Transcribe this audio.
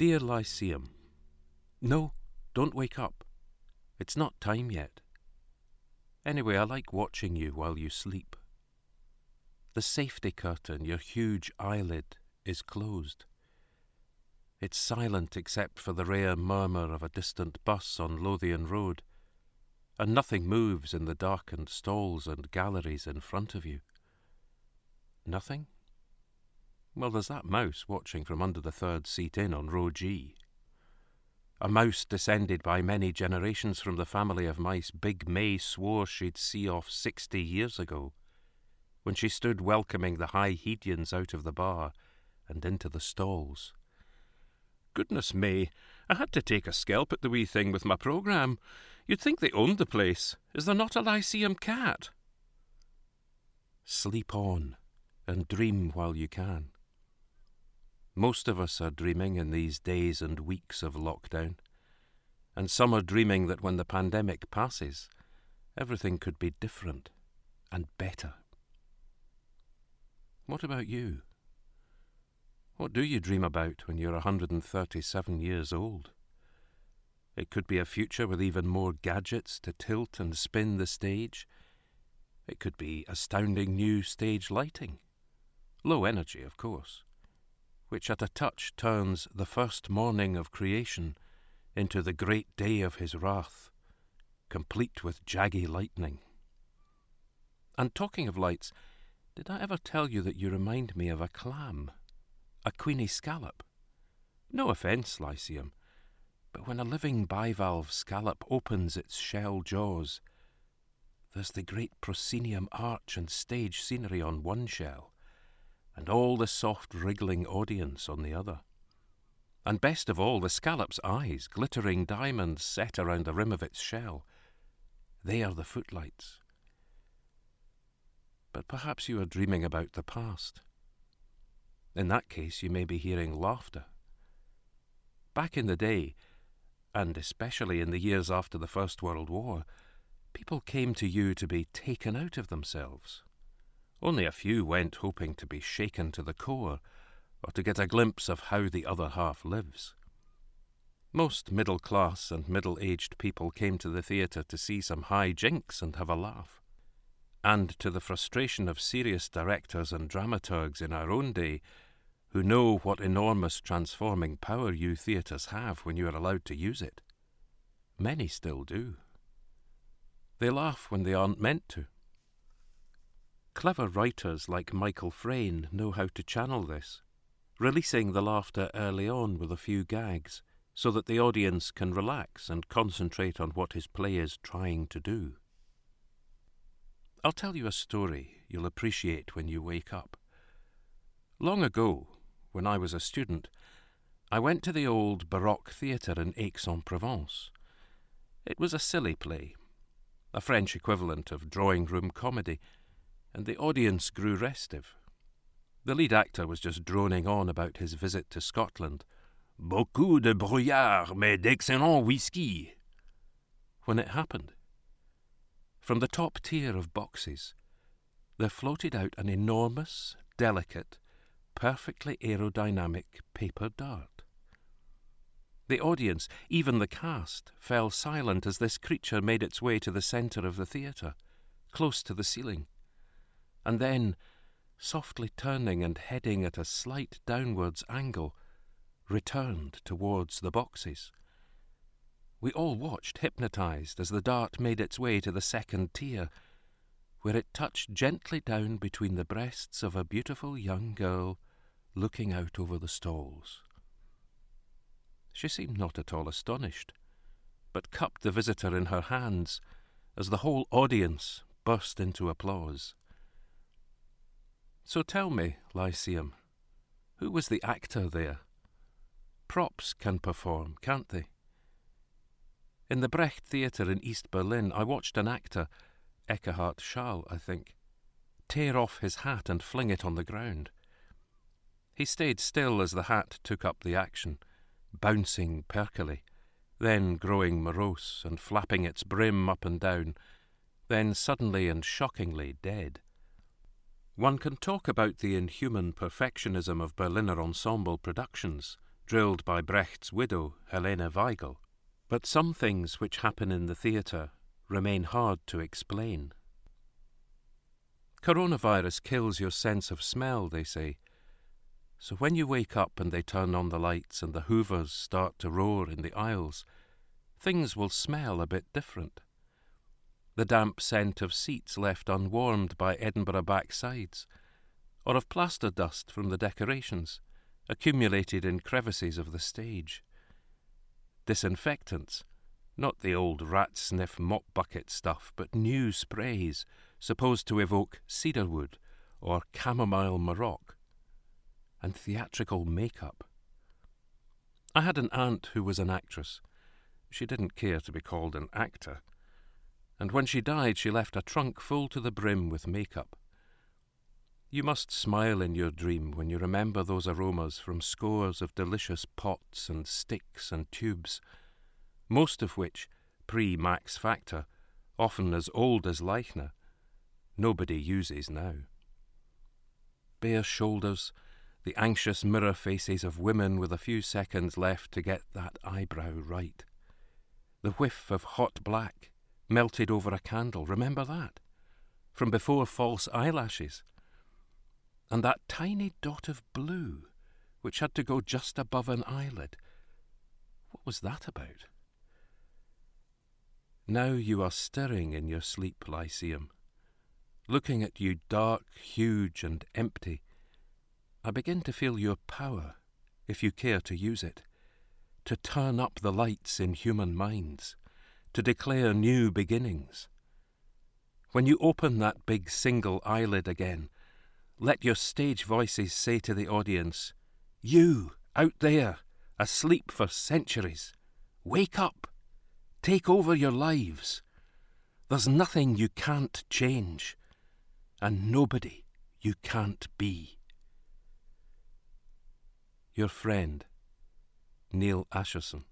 Dear Lyceum, No, don't wake up. It's not time yet. Anyway, I like watching you while you sleep. The safety curtain, your huge eyelid, is closed. It's silent except for the rare murmur of a distant bus on Lothian Road, and nothing moves in the darkened stalls and galleries in front of you. Nothing? Well, there's that mouse watching from under the third seat in on row G. A mouse descended by many generations from the family of mice Big May swore she'd see off sixty years ago, when she stood welcoming the high Hedians out of the bar and into the stalls. Goodness me, I had to take a scalp at the wee thing with my programme. You'd think they owned the place. Is there not a Lyceum cat? Sleep on and dream while you can. Most of us are dreaming in these days and weeks of lockdown, and some are dreaming that when the pandemic passes, everything could be different and better. What about you? What do you dream about when you're a 137 years old? It could be a future with even more gadgets to tilt and spin the stage. It could be astounding new stage lighting. Low energy, of course which at a touch turns the first morning of creation into the great day of his wrath, complete with jaggy lightning. And talking of lights, did I ever tell you that you remind me of a clam, a queenie scallop? No offence, Lyceum, but when a living bivalve scallop opens its shell jaws, there's the great proscenium arch and stage scenery on one shell, and all the soft wriggling audience on the other. And best of all, the scallop's eyes, glittering diamonds set around the rim of its shell. They are the footlights. But perhaps you are dreaming about the past. In that case, you may be hearing laughter. Back in the day, and especially in the years after the First World War, people came to you to be taken out of themselves. Only a few went hoping to be shaken to the core, or to get a glimpse of how the other half lives. Most middle class and middle aged people came to the theatre to see some high jinks and have a laugh. And to the frustration of serious directors and dramaturgs in our own day, who know what enormous transforming power you theatres have when you are allowed to use it. Many still do. They laugh when they aren't meant to. Clever writers like Michael Frayn know how to channel this, releasing the laughter early on with a few gags so that the audience can relax and concentrate on what his play is trying to do. I'll tell you a story you'll appreciate when you wake up. Long ago, when I was a student, I went to the old Baroque theatre in Aix-en-Provence. It was a silly play, a French equivalent of drawing room comedy and the audience grew restive. The lead actor was just droning on about his visit to Scotland. Beaucoup de brouillard, mais d'excellent whisky. When it happened, from the top tier of boxes, there floated out an enormous, delicate, perfectly aerodynamic paper dart. The audience, even the cast, fell silent as this creature made its way to the centre of the theatre, close to the ceiling and then, softly turning and heading at a slight downwards angle, returned towards the boxes. We all watched, hypnotized, as the dart made its way to the second tier, where it touched gently down between the breasts of a beautiful young girl looking out over the stalls. She seemed not at all astonished, but cupped the visitor in her hands as the whole audience burst into applause. So tell me, Lyceum, who was the actor there? Props can perform, can't they? In the Brecht Theatre in East Berlin, I watched an actor, Eckhard Schall, I think, tear off his hat and fling it on the ground. He stayed still as the hat took up the action, bouncing perkily, then growing morose and flapping its brim up and down, then suddenly and shockingly dead. One can talk about the inhuman perfectionism of Berliner ensemble productions, drilled by Brecht's widow, Helene Weigel. But some things which happen in the theatre remain hard to explain. Coronavirus kills your sense of smell, they say. So when you wake up and they turn on the lights and the hoovers start to roar in the aisles, things will smell a bit different. The damp scent of seats left unwarmed by Edinburgh backsides, or of plaster dust from the decorations, accumulated in crevices of the stage. Disinfectants, not the old rat sniff mop bucket stuff, but new sprays supposed to evoke cedarwood or chamomile maroc, and theatrical makeup. I had an aunt who was an actress. She didn't care to be called an actor, and when she died, she left a trunk full to the brim with makeup. You must smile in your dream when you remember those aromas from scores of delicious pots and sticks and tubes, most of which, pre Max Factor, often as old as Leichner, nobody uses now. Bare shoulders, the anxious mirror faces of women with a few seconds left to get that eyebrow right. The whiff of hot black melted over a candle, remember that? From before false eyelashes and that tiny dot of blue, which had to go just above an eyelid. What was that about? Now you are stirring in your sleep, Lyceum. Looking at you dark, huge, and empty, I begin to feel your power, if you care to use it, to turn up the lights in human minds, to declare new beginnings. When you open that big single eyelid again, let your stage voices say to the audience, You, out there, asleep for centuries, wake up, take over your lives. There's nothing you can't change, and nobody you can't be. Your friend, Neal Ascherson.